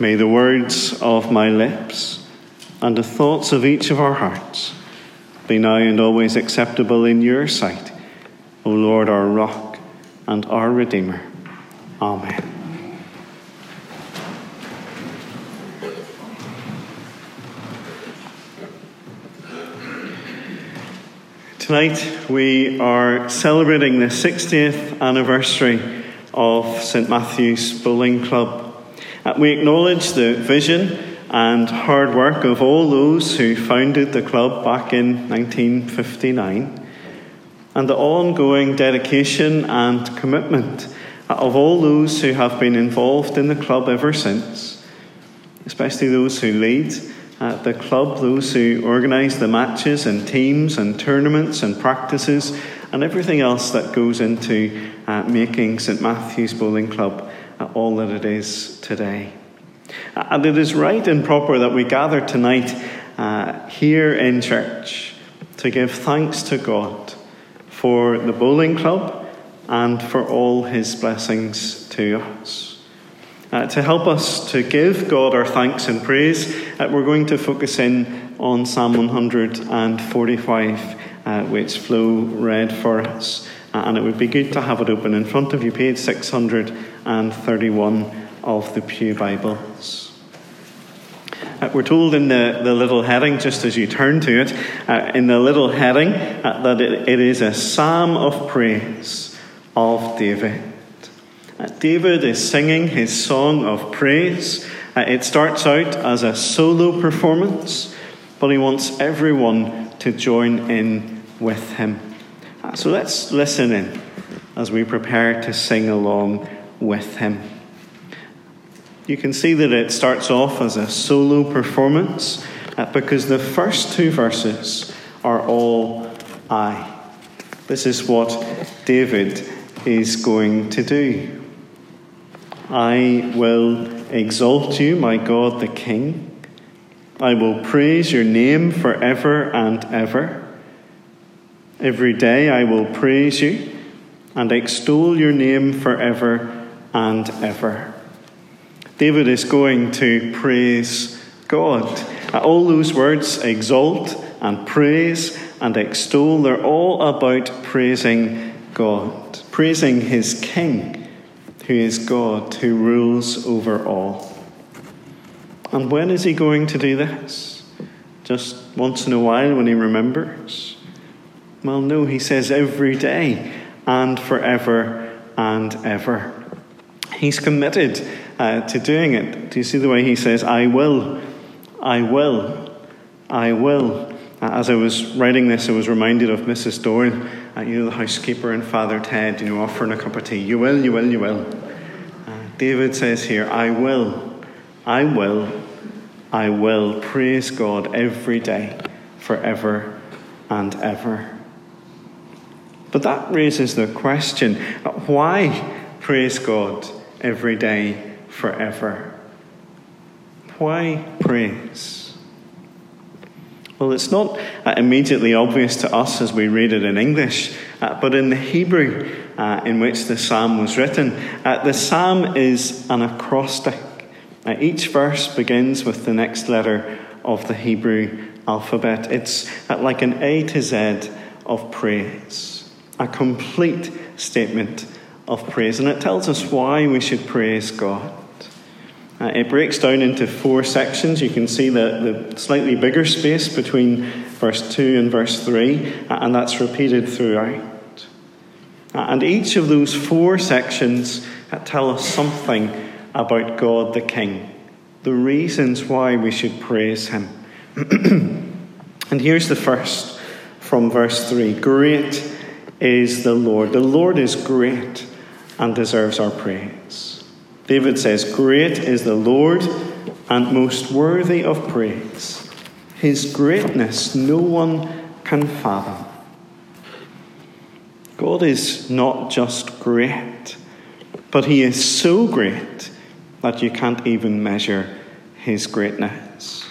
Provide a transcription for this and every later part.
May the words of my lips and the thoughts of each of our hearts be now and always acceptable in your sight, O Lord, our rock and our Redeemer. Amen. Tonight we are celebrating the 60th anniversary of St Matthew's Bowling Club. Uh, we acknowledge the vision and hard work of all those who founded the club back in 1959 and the ongoing dedication and commitment of all those who have been involved in the club ever since, especially those who lead at the club, those who organise the matches and teams and tournaments and practices and everything else that goes into uh, making St Matthew's Bowling Club uh, all that it is today. Uh, and it is right and proper that we gather tonight uh, here in church to give thanks to God for the bowling club and for all his blessings to us. Uh, to help us to give God our thanks and praise, uh, we're going to focus in on Psalm 145, uh, which Flo read for us. Uh, and it would be good to have it open in front of you, page 631 of the Pew Bibles. Uh, we're told in the, the little heading, just as you turn to it, uh, in the little heading, that it, it is a psalm of praise of David. Uh, David is singing his song of praise. Uh, it starts out as a solo performance, but he wants everyone to join in with him. So let's listen in as we prepare to sing along with him. You can see that it starts off as a solo performance uh, because the first two verses are all I. This is what David is going to do. I will exalt you, my God the King. I will praise your name forever and ever. Every day I will praise you and extol your name forever and ever. David is going to praise God. All those words, exalt and praise and extol, they're all about praising God, praising his King who is God, who rules over all. And when is he going to do this? Just once in a while when he remembers? Well, no, he says every day and forever and ever. He's committed uh, to doing it. Do you see the way he says, I will, I will, I will? Uh, as I was writing this, I was reminded of Mrs. Doran, uh, you know, the housekeeper and Father Ted, you know, offering a cup of tea. You will, you will, you will. Uh, David says here, I will, I will, I will praise God every day, forever and ever. But that raises the question why praise God every day, forever? Why praise? Well, it's not uh, immediately obvious to us as we read it in English, uh, but in the Hebrew uh, in which the psalm was written, the psalm is an acrostic. Each verse begins with the next letter of the Hebrew alphabet. It's like an A to Z of praise, a complete statement of praise, and it tells us why we should praise God. Uh, it breaks down into four sections. You can see the, the slightly bigger space between verse 2 and verse 3, uh, and that's repeated throughout. Uh, and each of those four sections uh, tell us something about God the King, the reasons why we should praise Him. and here's the first from verse 3 Great is the Lord. The Lord is great and deserves our praise. David says, Great is the Lord and most worthy of praise. His greatness no one can fathom. God is not just great, but He is so great that you can't even measure His greatness.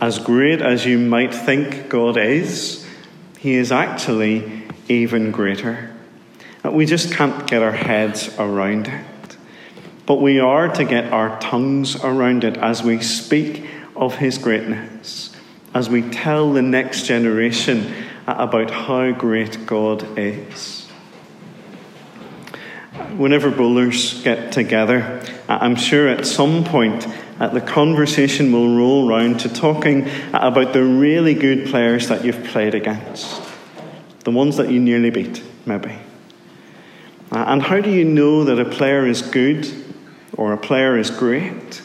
As great as you might think God is, He is actually even greater. We just can't get our heads around it. but we are to get our tongues around it as we speak of His greatness, as we tell the next generation about how great God is. Whenever bowlers get together, I'm sure at some point uh, the conversation will roll round to talking about the really good players that you've played against, the ones that you nearly beat, maybe. Uh, and how do you know that a player is good or a player is great?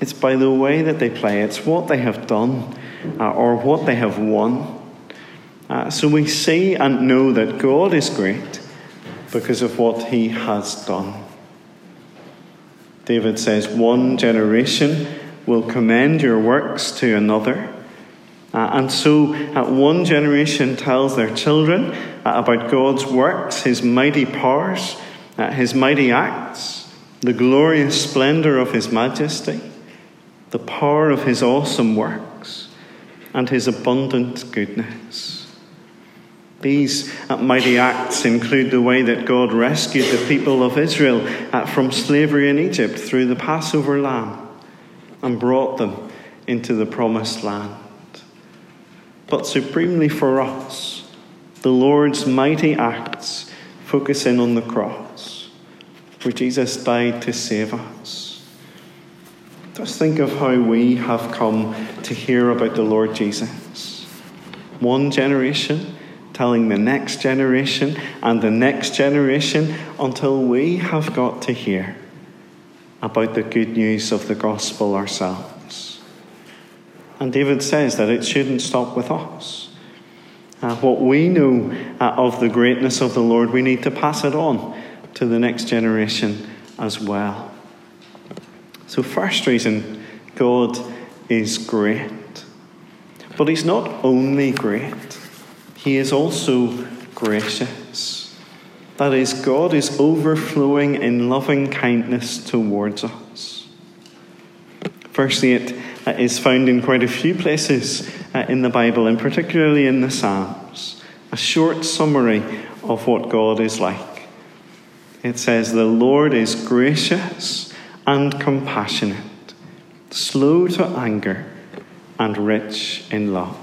It's by the way that they play, it's what they have done uh, or what they have won. Uh, so we see and know that God is great because of what he has done. David says, One generation will commend your works to another. Uh, and so, uh, one generation tells their children uh, about God's works, his mighty powers, uh, his mighty acts, the glorious splendor of his majesty, the power of his awesome works, and his abundant goodness. These uh, mighty acts include the way that God rescued the people of Israel uh, from slavery in Egypt through the Passover lamb and brought them into the promised land. But supremely for us, the Lord's mighty acts focus in on the cross, where Jesus died to save us. Just think of how we have come to hear about the Lord Jesus. One generation telling the next generation and the next generation until we have got to hear about the good news of the gospel ourselves. And David says that it shouldn't stop with us. Uh, what we know uh, of the greatness of the Lord, we need to pass it on to the next generation as well. So, first reason, God is great. But He's not only great, he is also gracious. That is, God is overflowing in loving kindness towards us. Firstly, it uh, is found in quite a few places uh, in the Bible, and particularly in the Psalms. A short summary of what God is like. It says, The Lord is gracious and compassionate, slow to anger, and rich in love.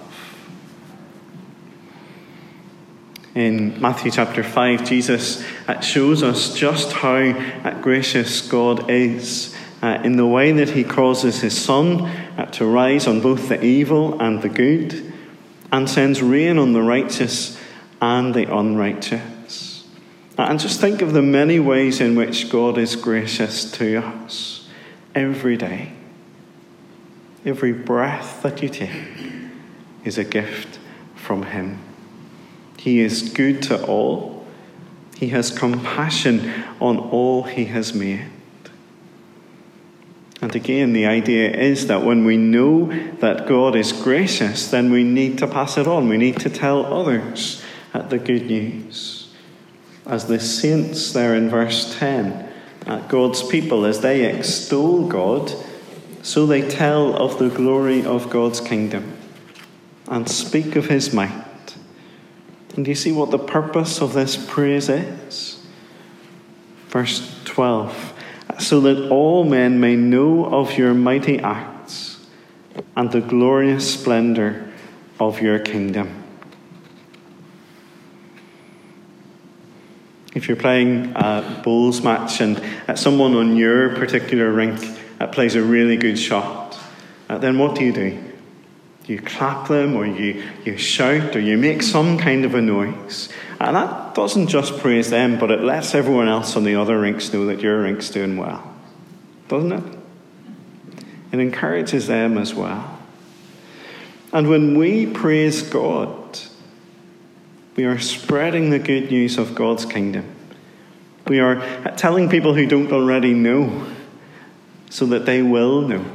in Matthew chapter 5, Jesus uh, shows us just how uh, gracious God is uh, in the way that he causes his sun to rise on both the evil and the good, and sends rain on the righteous and the unrighteous. And just think of the many ways in which God is gracious to us every day. Every breath that you take is a gift from Him. He is good to all. He has compassion on all he has made. And again, the idea is that when we know that God is gracious, then we need to pass it on. We need to tell others at the good news. As the saints there in verse 10, God's people, as they extol God, so they tell of the glory of God's kingdom and speak of his might and do you see what the purpose of this praise is? Verse 12 so that all men may know of your mighty acts and the glorious splendor of your kingdom. If you're playing a bowls match and someone on your particular rink plays a really good shot, uh, then what do you do? you clap them or you, you shout or you make some kind of a noise. And that doesn't just praise them, but it lets everyone else on the other rinks know that your rink's doing well. Doesn't it? It encourages them as well. And when we praise God, we are spreading the good news of God's kingdom. We are telling people who don't already know so that they will know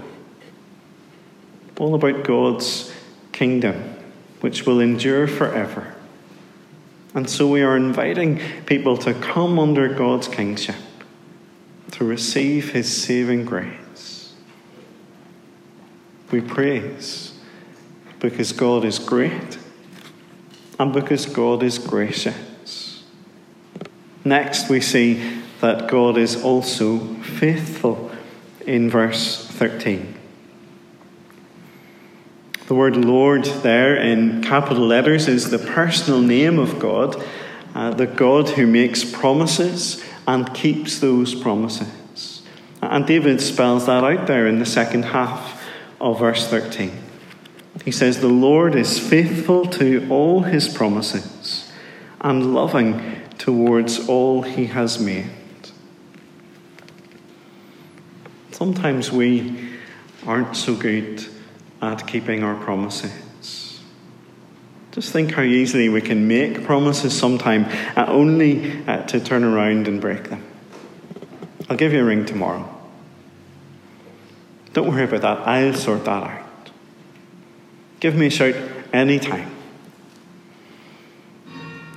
all about God's kingdom, which will endure forever. And so we are inviting people to come under God's kingship, to receive his saving grace. We praise because God is great and because God is gracious. Next, we see that God is also faithful in verse 13. The word Lord there in capital letters is the personal name of God, uh, the God who makes promises and keeps those promises. And David spells that out there in the second half of verse 13. He says, The Lord is faithful to all his promises and loving towards all he has made. Sometimes we aren't so good at keeping our promises. Just think how easily we can make promises sometime, uh, only uh, to turn around and break them. I'll give you a ring tomorrow. Don't worry about that. I'll sort that out. Give me a shout anytime.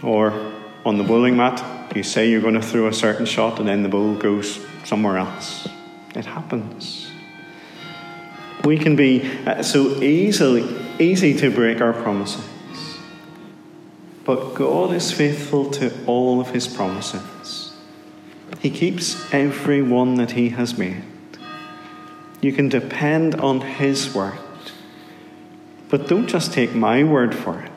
Or on the bowling mat, you say you're going to throw a certain shot and then the ball goes somewhere else. It happens. We can be uh, so easily easy to break our promises. But God is faithful to all of his promises. He keeps every one that he has made. You can depend on his word. But don't just take my word for it.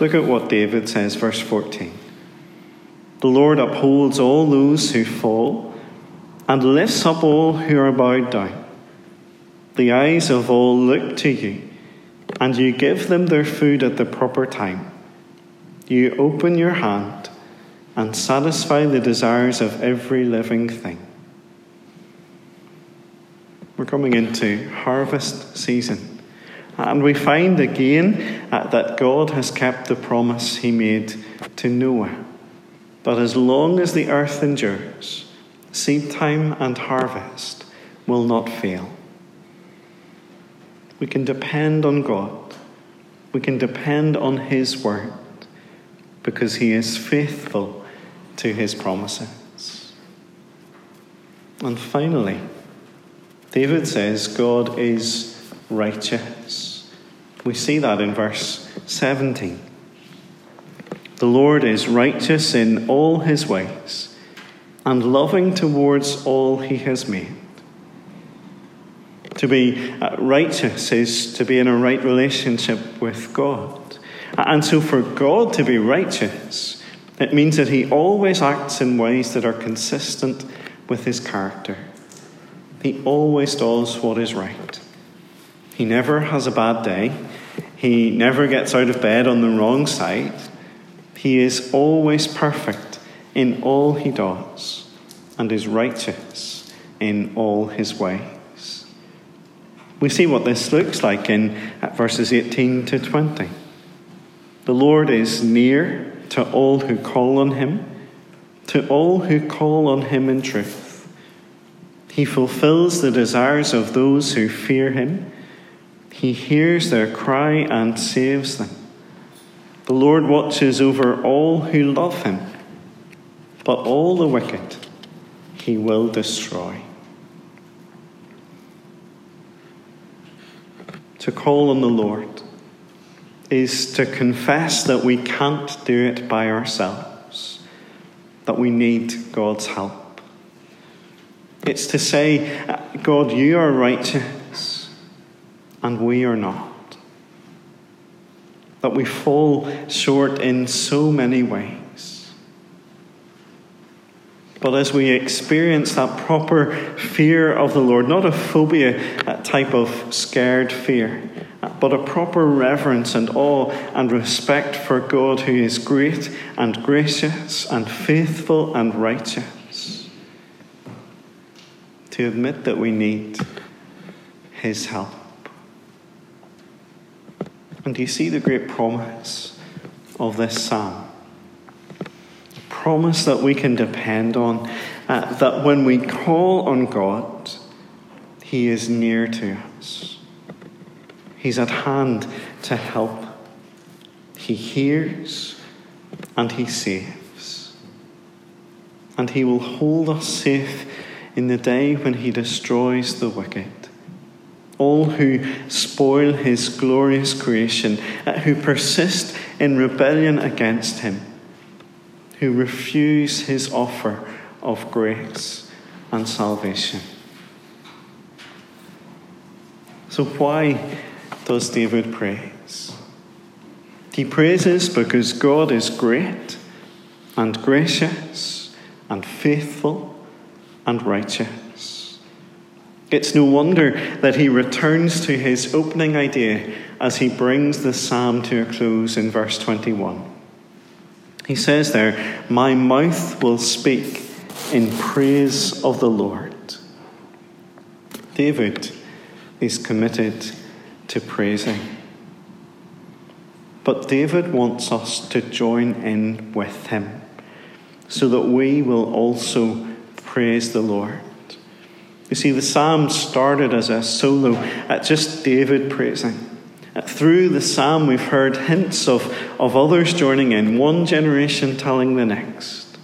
Look at what David says, verse 14. The Lord upholds all those who fall and lifts up all who are bowed down. The eyes of all look to you, and you give them their food at the proper time. You open your hand and satisfy the desires of every living thing. We're coming into harvest season, and we find again that God has kept the promise he made to Noah that as long as the earth endures, seed time and harvest will not fail. We can depend on God. We can depend on His word because He is faithful to His promises. And finally, David says God is righteous. We see that in verse 17. The Lord is righteous in all his ways and loving towards all he has made. To be uh, righteous is to be in a right relationship with God. And so, for God to be righteous, it means that he always acts in ways that are consistent with his character. He always does what is right. He never has a bad day. He never gets out of bed on the wrong side. He is always perfect in all he does and is righteous in all his ways. We see what this looks like in verses 18 to 20. The Lord is near to all who call on him, to all who call on him in truth. He fulfills the desires of those who fear him. He hears their cry and saves them. The Lord watches over all who love him, but all the wicked he will destroy. To call on the Lord is to confess that we can't do it by ourselves, that we need God's help. It's to say, God, you are righteous, and we are not that we fall short in so many ways. But as we experience that proper fear of the Lord, not a phobia that type of scared fear, but a proper reverence and awe and respect for God who is great and gracious and faithful and righteous, to admit that we need His help. And do you see the great promise of this psalm? Promise that we can depend on, uh, that when we call on God, He is near to us. He's at hand to help. He hears and He saves. And He will hold us safe in the day when He destroys the wicked all who spoil his glorious creation, uh, who persist in rebellion against him, who refuse his offer of grace and salvation. So, why does David praise? He praises because God is great and gracious and faithful and righteous. It's no wonder that he returns to his opening idea as he brings the psalm to a close in verse 21. He says there, My mouth will speak in praise of the Lord. David is committed to praising. But David wants us to join in with him so that we will also praise the Lord. You see, the psalm started as a solo at just David praising. Through the psalm, we've heard hints of, of others joining in, one generation telling the next.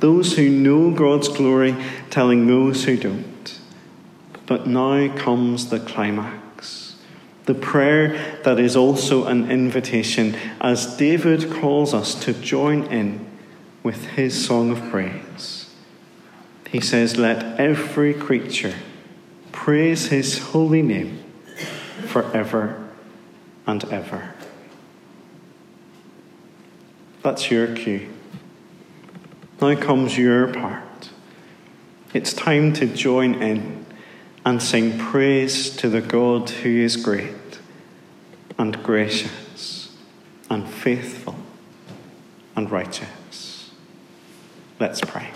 Those who know God's glory telling those who don't. But now comes the climax. The prayer that is also an invitation as David calls us to join in with his song of praise. He says, Let every creature praise his holy name forever and ever. That's your cue. Now comes your part. It's time to join in and sing praise to the God who is great and gracious and faithful and righteous. Let's pray.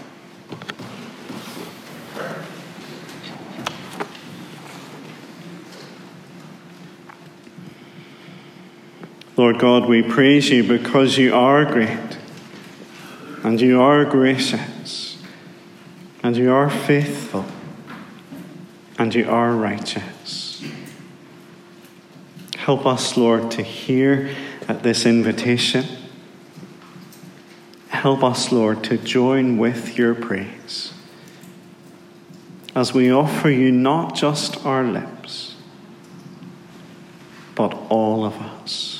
Lord God, we praise you because you are great and you are gracious and you are faithful and you are righteous. Help us, Lord, to hear at this invitation. Help us, Lord, to join with your praise as we offer you not just our lips, but all of us,